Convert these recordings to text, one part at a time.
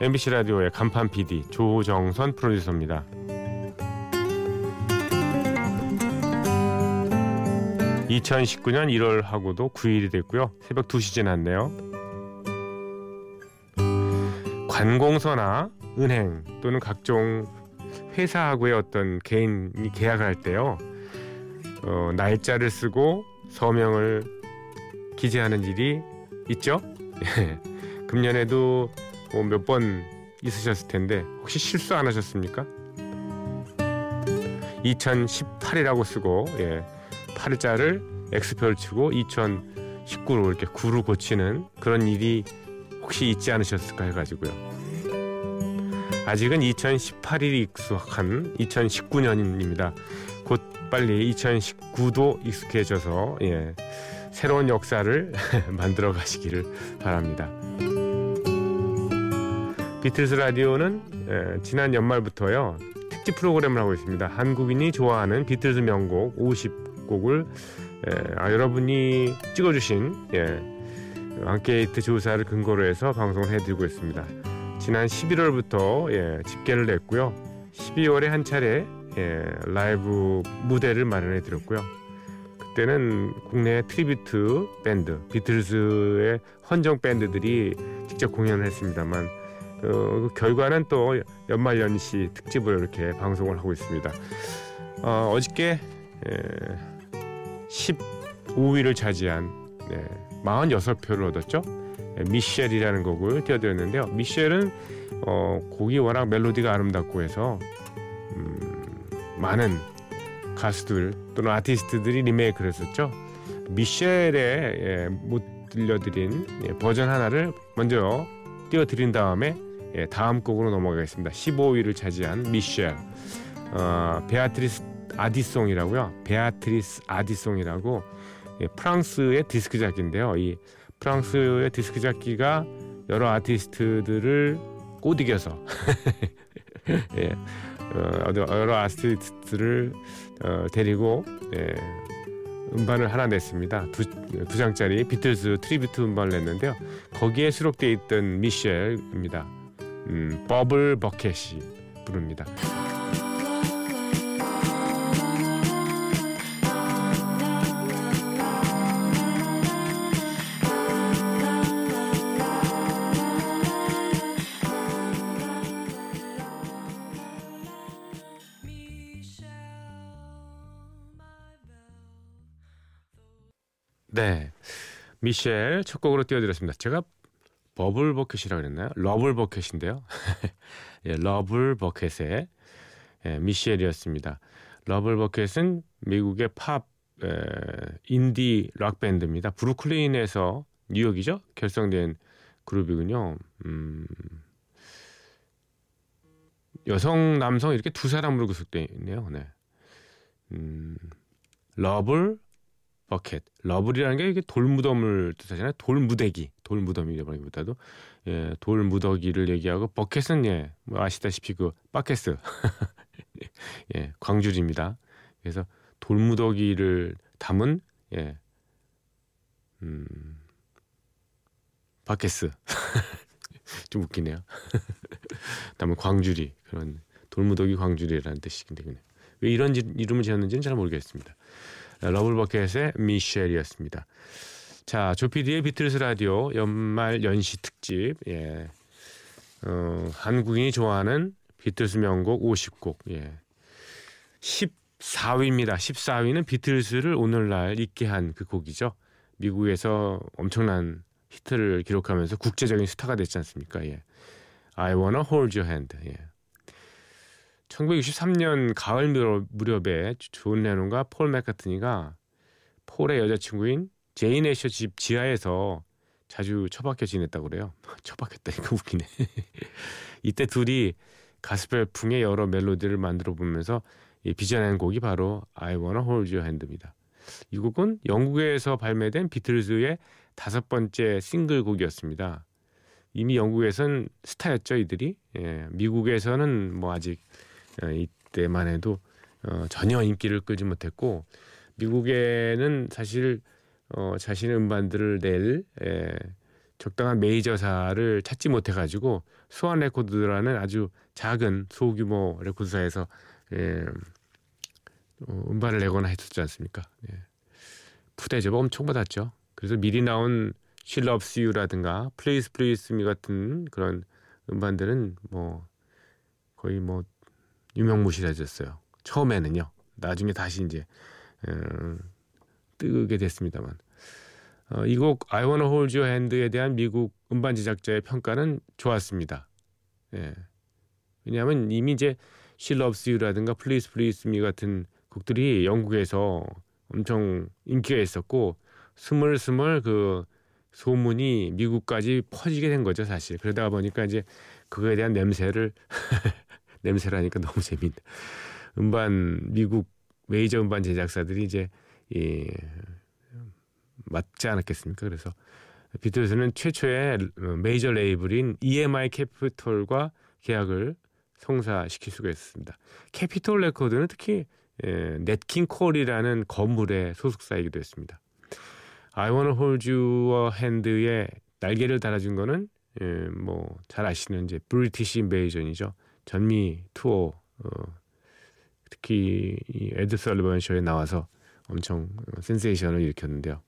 MBC 라디오의 간판 PD 조정선 프로듀서입니다. 2019년 1월 하고도 9일이 됐고요. 새벽 2시 지났네요. 관공서나 은행 또는 각종 회사하고의 어떤 개인이 계약을 할 때요. 어, 날짜를 쓰고 서명을 기재하는 일이 있죠. 금년에도 뭐 몇 번 있으셨을 텐데 혹시 실수 안 하셨습니까? 2018이라고 쓰고 예, 8자를 X표를 치고 2019로 이렇게 9로 고치는 그런 일이 혹시 있지 않으셨을까 해가지고요. 아직은 2018일이 익숙한 2019년입니다. 곧 빨리 2019도 익숙해져서 예, 새로운 역사를 만들어 가시기를 바랍니다. 비틀스 라디오는 예, 지난 연말부터요 특집 프로그램을 하고 있습니다. 한국인이 좋아하는 비틀스 명곡 50곡을 예, 아, 여러분이 찍어주신 예, 앙케이트 조사를 근거로 해서 방송을 해드리고 있습니다. 지난 11월부터 예, 집계를 냈고요. 12월에 한 차례 예, 라이브 무대를 마련해 드렸고요. 그때는 국내 tribute 밴드 비틀즈의 헌정 밴드들이 직접 공연을 했습니다만 어, 그 결과는 또 연말 연시 특집으로 이렇게 방송을 하고 있습니다. 어, 어저께 에, 15위를 차지한 네, 46표를 얻었죠. 예, 미셸이라는 곡을 띄워드렸는데요. 미셸은 어, 곡이 워낙 멜로디가 아름답고 해서 음, 많은 가수들 또는 아티스트들이 리메이크를 했었죠. 미셸의 예, 못 들려드린 예, 버전 하나를 먼저 띄워드린 다음에 예, 다음 곡으로 넘어가겠습니다. 15위를 차지한 미셸 어, Béatrice Ardisson이라고요. Béatrice Ardisson이라고 예, 프랑스의 디스크 자키인데요. 이 프랑스의 디스크 자키가 여러 아티스트들을 꼬드겨서 예, 어, 여러 아티스트를 어, 데리고 예, 음반을 하나 냈습니다. 두, 두 장짜리 비틀즈 tribute 음반을 냈는데요. 거기에 수록되어 있던 미셸입니다. 음, Bubble Bucket이 부릅니다. 네. 미셸 첫 곡으로 띄워드렸습니다. 제가 Bubble Bucket이라고 그랬나요? Rubblebucket인데요. 예, Rubblebucket의 예, 미셸이었습니다. Rubblebucket은 미국의 팝 에, indie rock 밴드입니다. 브루클린에서 뉴욕이죠? 결성된 그룹이군요. 음, 여성, 남성 이렇게 두 사람으로 구성되어 있네요. 네. 음, Rubblebucket. rubble이라는 게 이게 돌무덤을 뜻하잖아요. 돌무대기. 돌무덤이라기보다도 예, 돌무더기를 얘기하고 bucket은 예, 뭐 아시다시피 그 바켓스. 예, 광주리입니다. 그래서 돌무더기를 담은 예. 음. 바켓스. 좀 웃기네요. 다음에 광주리 그런 돌무더기 광주리라는 뜻이긴 한데 왜 이런 이름을 지었는지는 잘 모르겠습니다. Rubblebucket의 미셸이었습니다. 자, 조피디의 비틀스 라디오 연말 연시 특집. 예. 어, 한국인이 좋아하는 비틀스 명곡 50곡. 예. 14위입니다. 14위는 비틀스를 오늘날 있게 한 그 곡이죠. 미국에서 엄청난 히트를 기록하면서 국제적인 스타가 됐지 않습니까? 예. I wanna hold your hand. 예. 1963년 가을 무렵에 존 레논과 폴 맥카트니가 폴의 여자친구인 제인 애셔 집 지하에서 자주 처박혀 지냈다고 그래요. 처박혔다니까 웃기네. 이때 둘이 가스펠풍의 여러 멜로디를 만들어 보면서 이 빚어낸 곡이 바로 I Wanna Hold Your Hand입니다. 이 곡은 영국에서 발매된 비틀즈의 다섯 번째 싱글 곡이었습니다. 이미 영국에선 스타였죠 이들이. 예, 미국에서는 뭐 아직 어, 이때만 해도 어, 전혀 인기를 끌지 못했고 미국에는 사실 어, 자신의 음반들을 낼 예, 적당한 메이저사를 찾지 못해가지고 Swan 레코드라는 아주 작은 소규모 레코드사에서 예, 어, 음반을 내거나 했었지 않습니까? 예. 푸대접 엄청 받았죠. 그래서 미리 나온 She Loves You라든가 Please Please Me 같은 그런 음반들은 뭐 거의 뭐 유명무실해졌어요. 처음에는요. 나중에 다시 이제 음, 뜨게 됐습니다만 어, 이곡 I Wanna Hold Your Hand에 대한 미국 음반 제작자의 평가는 좋았습니다. 예. 왜냐하면 이미 이제 She Loves You라든가 Please Please Me 같은 곡들이 영국에서 엄청 인기가 있었고 스물스물 그 소문이 미국까지 퍼지게 된 거죠 사실 그러다 보니까 이제 그거에 대한 냄새를 냄새라니까 너무 재밌네 음반 미국 메이저 음반 제작사들이 이제 이 맞지 않았겠습니까 그래서 비틀즈는 최초의 메이저 레이블인 EMI 캐피톨과 계약을 성사시킬 수가 있었습니다. 캐피톨 레코드는 특히 예, 냇 킹 콜이라는 거물의 소속사이기도 했습니다. I Wanna Hold Your Hand의 날개를 달아준 거는 예, 뭐 잘 아시는 이제 British Invasion이죠. 전미 투어 어, 특히 이 에드 설리번 쇼에 나와서 엄청 센세이션을 일으켰는데요.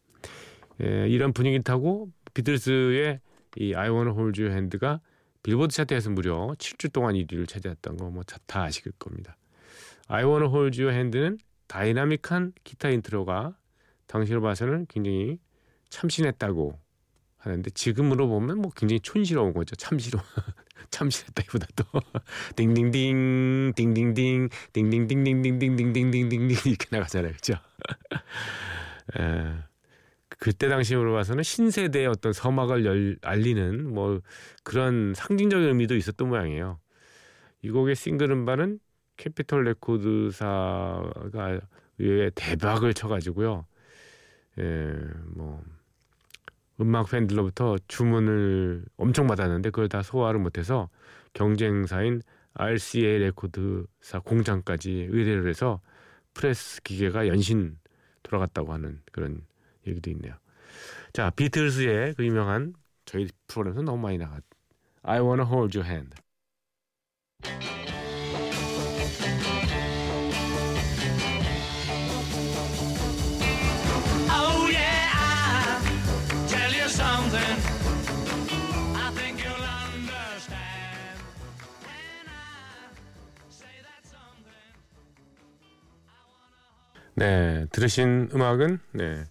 예, 이런 분위기 타고 비틀스의 이 I Wanna Hold Your Hand가 빌보드 차트에서 무려 7주 동안 1위를 차지했던 거 뭐 다 아실 겁니다. I Wanna Hold Your Hand는 다이나믹한 기타 인트로가 당시로 봐서는 굉장히 참신했다고 하는데 지금으로 보면 뭐 굉장히 촌스러운 거죠. 참신했다기보다 또 띵띵띵 띵띵띵 띵띵띵띵띵띵띵띵띵띵 이렇게 나가잖아요. 그렇죠? 에, 그때 당시로 봐서는 신세대의 어떤 서막을 열, 알리는 뭐 그런 상징적인 의미도 있었던 모양이에요. 이 곡의 싱글 음반은 캐피털 레코드사가 의외 대박을 쳐가지고요. 예, 뭐 음악 팬들로부터 주문을 엄청 받았는데 그걸 다 소화를 못해서 경쟁사인 RCA 레코드사 공장까지 의뢰를 해서 프레스 기계가 연신 돌아갔다고 하는 그런 얘기도 있네요. 자, 비틀스의 그 유명한 저희 프로그램에서 너무 많이 나갔. I wanna hold your hand. 네, 들으신 음악은 네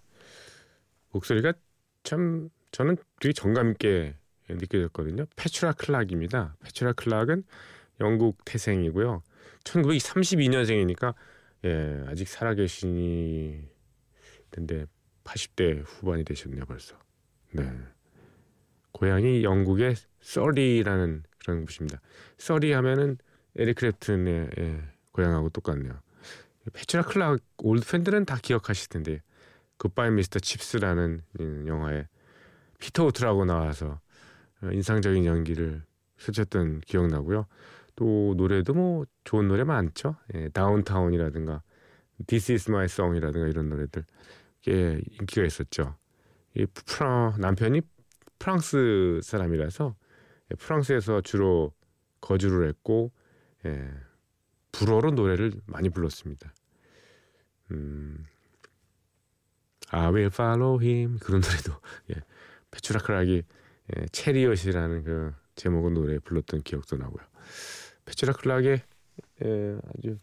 목소리가 참 저는 되게 정감 있게 느껴졌거든요. 페츄라 클락입니다. 페츄라 클락은 영국 태생이고요. 1932년생이니까 예, 아직 살아계시니 근데 80대 후반이 되셨네요, 벌써. 네. 고향이 영국의 서리라는 그런 곳입니다. 서리 하면은 에릭 크랩튼의 예, 고향하고 똑같네요. 페츄라 클락 올드 팬들은 다 기억하실 텐데 Goodbye Mr. Chips라는 영화에 피터 오툴하고 나와서 인상적인 연기를 펼쳤던 기억나고요. 또 노래도 뭐 좋은 노래 많죠. 예, Downtown이라든가 This is my song이라든가 이런 노래들 꽤 인기가 있었죠. 이 프랑 남편이 프랑스 사람이라서 예, 프랑스에서 주로 거주를 했고 예, 불어로 노래를 많이 불렀습니다. 음, I will follow him 그런 노래도 예, 페츄라클락이 예, 체리엇이라는 그 제목의 노래 불렀던 기억도 나고요. 페츄라클락의 예, 아주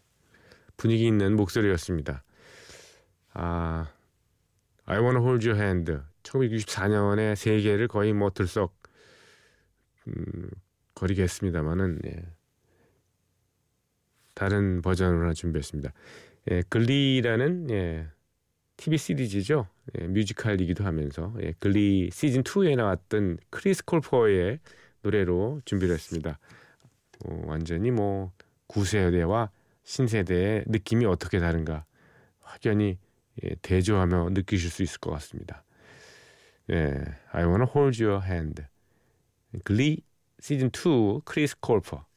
분위기 있는 목소리였습니다. 아, I Wanna Hold Your Hand 1964년에 세계를 거의 뭐 들썩 음, 거리게 했습니다만은 예, 다른 버전을 하나 준비했습니다. 예, Glee라는 예, TV 시리즈죠. 예, 뮤지컬이기도 하면서 예, Glee 시즌 2에 나왔던 크리스 콜퍼의 노래로 준비를 했습니다. 어, 완전히 뭐 구세대와 신세대의 느낌이 어떻게 다른가 확연히 예, 대조하며 느끼실 수 있을 것 같습니다. 예, I wanna hold your hand. 글리 시즌 2 크리스 콜퍼.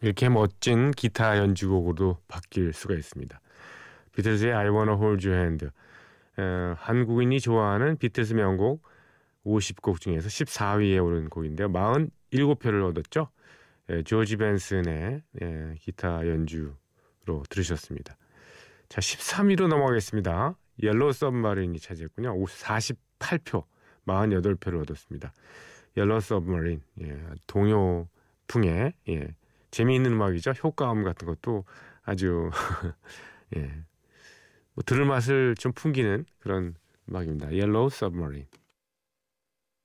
이렇게 멋진 기타 연주곡으로 바뀔 수가 있습니다. 비틀즈의 I Wanna Hold Your Hand. 어, 한국인이 좋아하는 비틀스 명곡 50곡 중에서 14위에 오른 곡인데요. 47표를 얻었죠. 예, 조지 벤슨의 예, 기타 연주로 들으셨습니다. 자, 13위로 넘어가겠습니다. Yellow Submarine이 차지했군요. 48표, 48표를 얻었습니다. Yellow Submarine, 예, 동요풍의 예, 재미있는 음악이죠. 효과음 같은 것도 아주 예, 뭐 들을 맛을 좀 풍기는 그런 음악입니다. Yellow Submarine.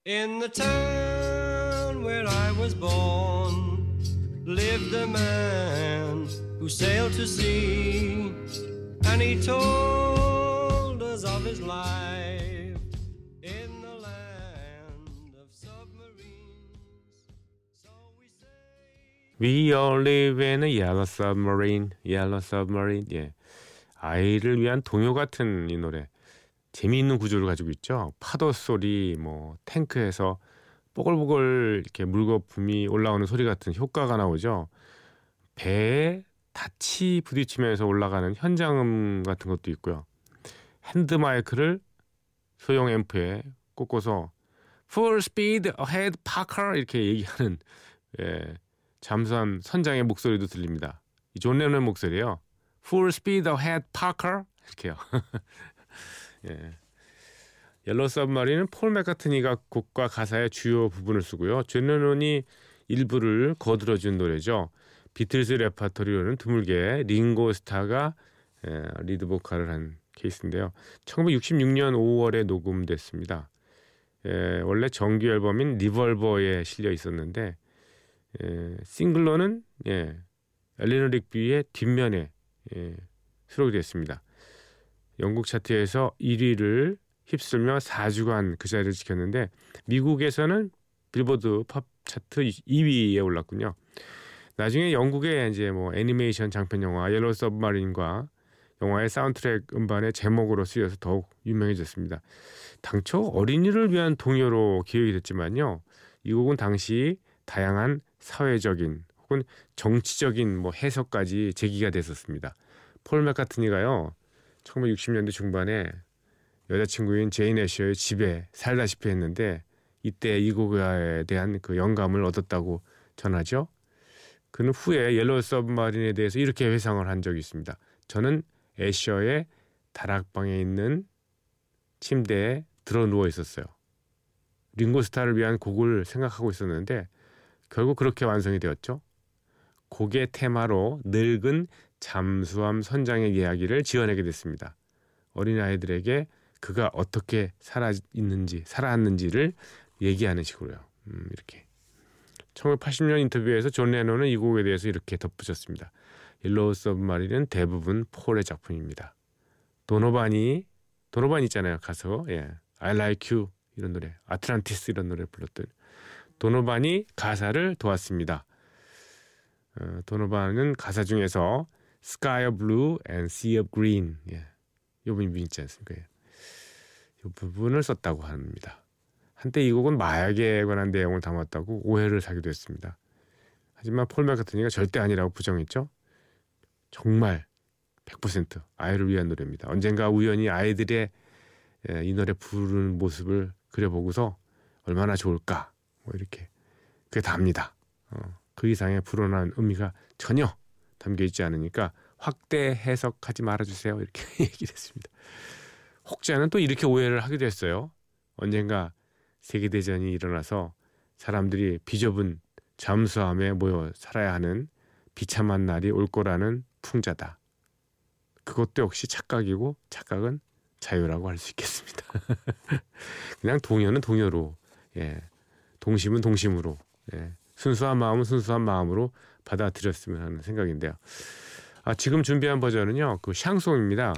In the town where I was born lived a man who sailed to sea and he told us of his life in the land of submarines. So we say We all live in a yellow submarine, yellow submarine. 예. 아이를 위한 동요 같은 이 노래. 재미있는 구조를 가지고 있죠. 파도 소리, 뭐 탱크에서 뽀글뽀글 이렇게 물거품이 올라오는 소리 같은 효과가 나오죠. 배에 닻이 부딪히면서 올라가는 현장음 같은 것도 있고요. 핸드 마이크를 소형 앰프에 꽂고서 full speed ahead Parker 이렇게 얘기하는 예, 잠수함 선장의 목소리도 들립니다. 존 레논 목소리예요. full speed ahead Parker 이렇게요. 예. Yellow Submarine은 폴 맥카트니가 곡과 가사의 주요 부분을 쓰고요. 존 레논이 일부를 거들어준 노래죠. 비틀즈 레파토리로는 드물게 링고 스타가 예, 리드 보컬을 한 케이스인데요. 1966년 5월에 녹음됐습니다. 예, 원래 정규 앨범인 Revolver에 실려 있었는데 예, 싱글로는 예, Eleanor Rigby의 뒷면에 예, 수록이 됐습니다. 영국 차트에서 1위를 휩쓸며 4주간 그 자리를 지켰는데 미국에서는 빌보드 팝 차트 2위에 올랐군요. 나중에 영국의 이제 뭐 애니메이션 장편 영화 Yellow Submarine과 영화의 사운드트랙 음반의 제목으로 쓰여서 더욱 유명해졌습니다. 당초 어린이를 위한 동요로 기획이 됐지만요. 이 곡은 당시 다양한 사회적인 혹은 정치적인 뭐 해석까지 제기가 됐었습니다. 폴 맥카트니가요. 1960년대 중반에 여자친구인 제인 애셔의 집에 살다시피 했는데 이때 이 곡에 대한 그 영감을 얻었다고 전하죠. 그는 후에 Yellow Submarine에 대해서 이렇게 회상을 한 적이 있습니다. 저는 애셔의 다락방에 있는 침대에 들어 누워 있었어요. 링고스타를 위한 곡을 생각하고 있었는데 결국 그렇게 완성이 되었죠. 곡의 테마로 늙은 잠수함 선장의 이야기를 지어내게 됐습니다. 어린아이들에게 그가 어떻게 살아 있는지 살아왔는지를 얘기하는 식으로요. 음, 이렇게 1980년 인터뷰에서 존 레논은 이 곡에 대해서 이렇게 덧붙였습니다. Yellow Submarine은 대부분 폴의 작품입니다. 도노반이 도노반 있잖아요. 가서 예, I Like You 이런 노래, 아틀란티스 이런 노래 불렀던 도노반이 가사를 도왔습니다. 어, 도노반은 가사 중에서 Sky of Blue and Sea of Green 예, 이 부분이 있지 않습니까? 예. 이 부분을 썼다고 합니다. 한때 이 곡은 마약에 관한 내용을 담았다고 오해를 사기도 했습니다. 하지만 폴 맥카트니가 절대 아니라고 부정했죠. 정말 100% 아이를 위한 노래입니다. 언젠가 우연히 아이들의 예, 이 노래 부르는 모습을 그려보고서 얼마나 좋을까 뭐 이렇게 그게 답니다. 어, 그 이상의 불온한 의미가 전혀 담겨 있지 않으니까 확대 해석하지 말아주세요 이렇게 얘기를 했습니다. 혹자는 또 이렇게 오해를 하기도 했어요. 언젠가 세계대전이 일어나서 사람들이 비좁은 잠수함에 모여 살아야 하는 비참한 날이 올 거라는 풍자다. 그것도 역시 착각이고 착각은 자유라고 할 수 있겠습니다. 그냥 동요는 동요로 예. 동심은 동심으로 예. 순수한 마음은 순수한 마음으로 받아들였으면 하는 생각인데요. 아, 지금 준비한 버전은요. 그 샹송입니다.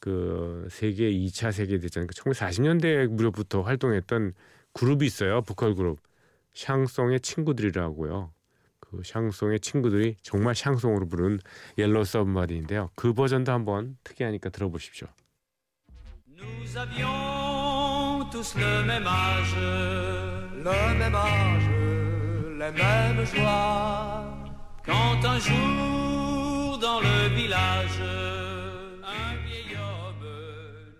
그 세계 2차 세계 대전 그 1940년대 무렵부터 활동했던 그룹이 있어요. 보컬 그룹. 샹송의 친구들이라고요. 그 샹송의 친구들이 정말 샹송으로 부른 Yellow Submarine인데요. 그 버전도 한번 특이하니까 들어보십시오. Nous avions tous le même âge, le même âge, les mêmes joies. Quand un jour dans le village, un vieil homme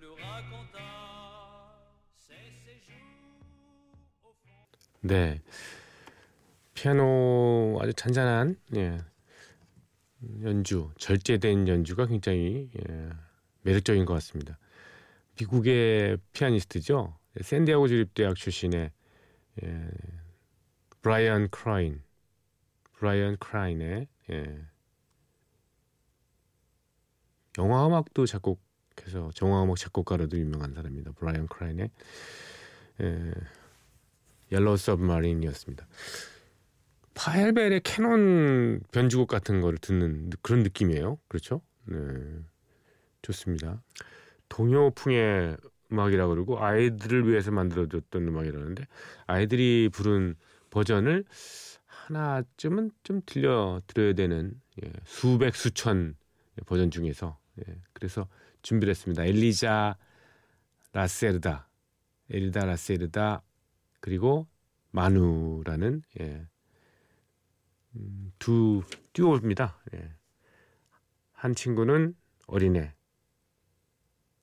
nous raconta ses séjours au fond. 네. 피아노 아주 잔잔한 예, 연주, 절제된 연주가 굉장히 예, 매력적인 것 같습니다. 미국의 피아니스트죠. 샌디에고 주립대학 출신의 예, 브라이언 크라인, 브라이언 크라인의 예, 영화 음악도 작곡해서 영화 음악 작곡가로도 유명한 사람입니다. 브라이언 크라인의 예, Yellow Submarine이었습니다. 파헬벨의 캐논 변주곡 같은 거를 듣는 그런 느낌이에요. 그렇죠? 네. 좋습니다. 동요풍의 음악이라 그러고 아이들을 위해서 만들어졌던 음악이라는데 아이들이 부른 버전을 하나쯤은 좀 들려 드려야 되는 예, 수백 수천 버전 중에서 예, 그래서 준비를 했습니다. 엘리자 라세르다, 엘리다 라세르다 그리고 마누라는 예, 음, 두 듀오입니다. 예. 한 친구는 어린애,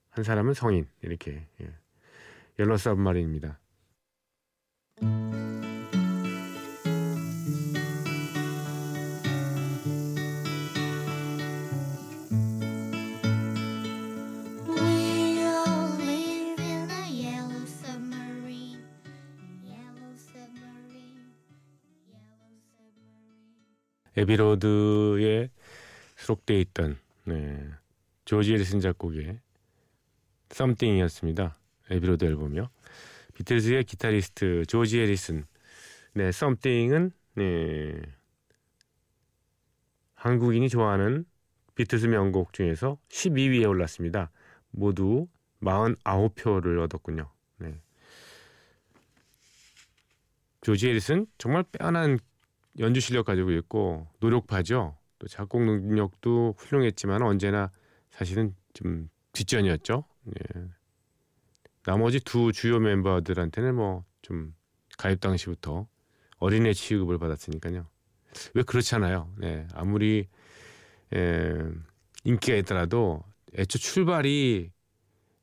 한 사람은 성인 이렇게 예. 옐로 서브마린입니다. Abbey Road에 수록되어 있던 네, 조지 해리슨 작곡의 Something이었습니다. Abbey Road 앨범이요. 비틀즈의 기타리스트 조지 해리슨 네, Something은 네, 한국인이 좋아하는 비틀즈 명곡 중에서 12위에 올랐습니다. 모두 49표를 얻었군요. 네. 조지 에리슨 정말 빼어난 연주 실력 가지고 있고 노력파죠. 또 작곡 능력도 훌륭했지만 언제나 사실은 좀 뒷전이었죠. 예. 나머지 두 주요 멤버들한테는 뭐 좀 가입 당시부터 어린애 취급을 받았으니까요. 왜 그렇잖아요. 네, 아무리 예, 인기가 있더라도 애초 출발이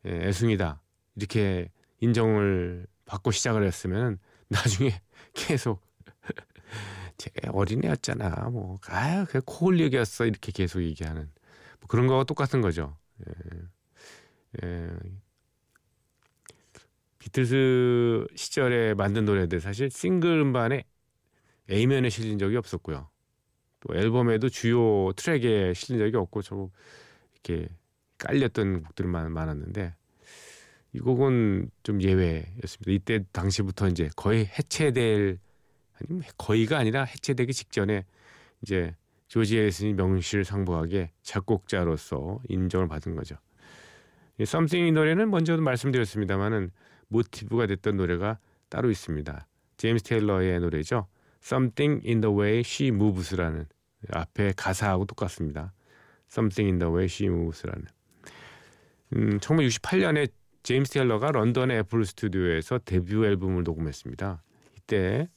예, 애숭이다 이렇게 인정을 받고 시작을 했으면 나중에 계속 제 어린애였잖아. 뭐, 아유, 그 코흘리개였어. 이렇게 계속 얘기하는. 뭐 그런 거와 똑같은 거죠. 예. 예. 비틀스 시절에 만든 노래들 사실 싱글 음반에 A면에 실린 적이 없었고요. 또 앨범에도 주요 트랙에 실린 적이 없고 저 이렇게 깔렸던 곡들만 많았는데 이 곡은 좀 예외였습니다. 이때 당시부터 이제 거의 해체될 아니 거의가 아니라 해체되기 직전에 이제 조지 에리슨이 명실상부하게 작곡자로서 인정을 받은 거죠. 이 Something 이 노래는 먼저도 말씀드렸습니다만은 모티브가 됐던 노래가 따로 있습니다. 제임스 테일러의 노래죠. Something in the way she moves라는 앞에 가사하고 똑같습니다. Something in the way she moves라는. 음, 1968년에 제임스 테일러가 런던의 애플 스튜디오에서 데뷔 앨범을 녹음했습니다. 이때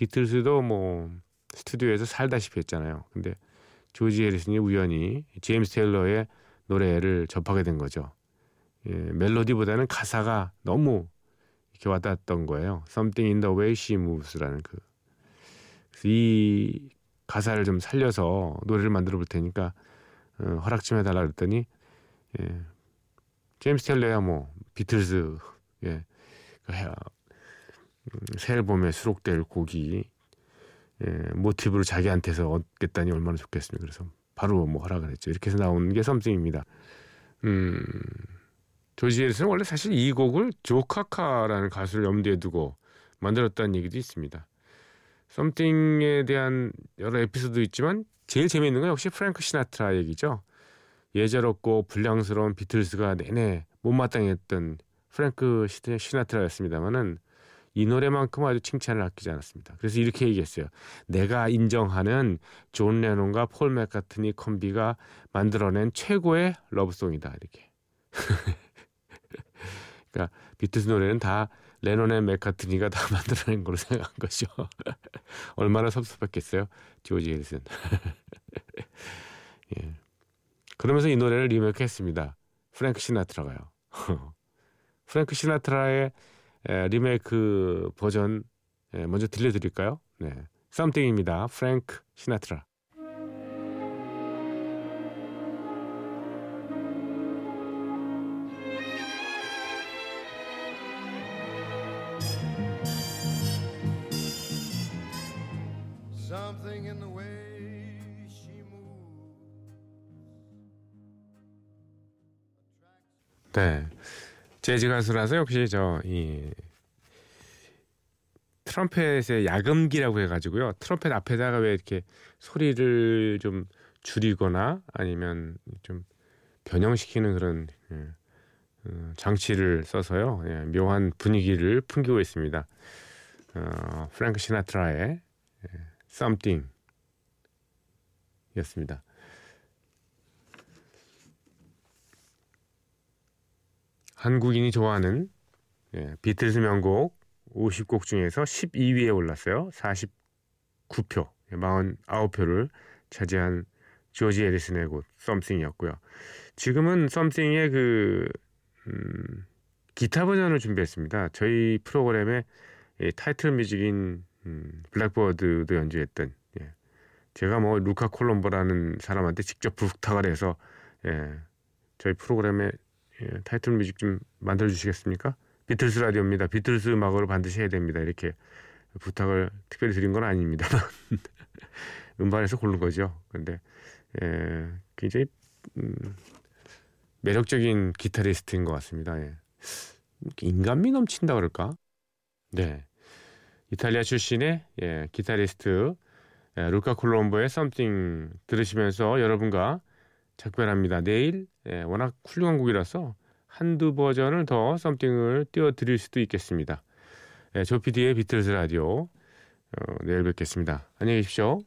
비틀스도 뭐 스튜디오에서 살다시피 했잖아요. 근데 조지 해리슨이 우연히 제임스 테일러의 노래를 접하게 된 거죠. 예, 멜로디보다는 가사가 너무 이렇게 와닿았던 거예요. Something in the way she moves라는 그. 이 가사를 좀 살려서 노래를 만들어 볼 테니까 어, 허락 좀 해달라 그랬더니 예, 제임스 테일러야 뭐 비틀스 예, 그 새 앨범에 수록될 곡이 예, 모티브를 자기한테서 얻겠다니 얼마나 좋겠습니까. 그래서 바로 뭐 허락을 했죠. 이렇게 해서 나온 게 Something입니다. 음, 조지 해리슨은 원래 사실 이 곡을 조 카커라는 가수를 염두에 두고 만들었다는 얘기도 있습니다. Something에 대한 여러 에피소드 있지만 제일 재미있는 건 역시 프랭크 시나트라 얘기죠. 예절없고 불량스러운 비틀스가 내내 못마땅했던 프랭크 시나트라였습니다만은 이 노래만큼 아주 칭찬을 아끼지 않았습니다. 그래서 이렇게 얘기했어요. 내가 인정하는 존 레논과 폴 맥카트니 콤비가 만들어낸 최고의 러브송이다. 이렇게. 그러니까 비틀스 노래는 다 레논과 맥카트니가 다 만들어낸 걸로 생각한 거죠. 얼마나 섭섭했겠어요. 조지 해리슨. 예. 그러면서 이 노래를 리메이크했습니다. 프랭크 시나트라가요. 프랭크 시나트라의 리메이크 버전 먼저 들려드릴까요? 네, Something입니다. 프랭크 시나트라. 네. 재즈 가수라서 역시 저 이 트럼펫의 야금기라고 해가지고요. 트럼펫 앞에다가 왜 이렇게 소리를 좀 줄이거나 아니면 좀 변형시키는 그런 예, 어, 장치를 써서요. 예, 묘한 분위기를 풍기고 있습니다. 어, 프랭크 시나트라의 예, Something 였습니다. 한국인이 좋아하는 예, 비틀즈 명곡 50곡 중에서 12위에 올랐어요. 49표, 49표를 차지한 조지 에리슨의 곡 썸씽이었고요. 지금은 썸씽의 그 음, 기타 버전을 준비했습니다. 저희 프로그램의 예, 타이틀 뮤직인 음, 블랙버드도 연주했던 예. 제가 뭐 루카 콜롬보라는 사람한테 직접 부탁을 해서 예, 저희 프로그램에 예, 타이틀 뮤직 좀 만들어 주시겠습니까? 비틀스 라디오입니다. 비틀스 음악으로 반드시 해야 됩니다. 이렇게 부탁을 특별히 드린 건 아닙니다만 음반에서 고른 거죠. 근데 예, 굉장히 음, 매력적인 기타리스트인 것 같습니다. 예. 인간미 넘친다 그럴까? 네, 이탈리아 출신의 예, 기타리스트 예, 루카 콜롬보의 Something 들으시면서 여러분과 작별합니다. 내일 예, 워낙 훌륭한 곡이라서 한두 버전을 더 썸띵을 띄워드릴 수도 있겠습니다. 예, 조피디의 비틀즈 라디오 어, 내일 뵙겠습니다. 안녕히 계십시오.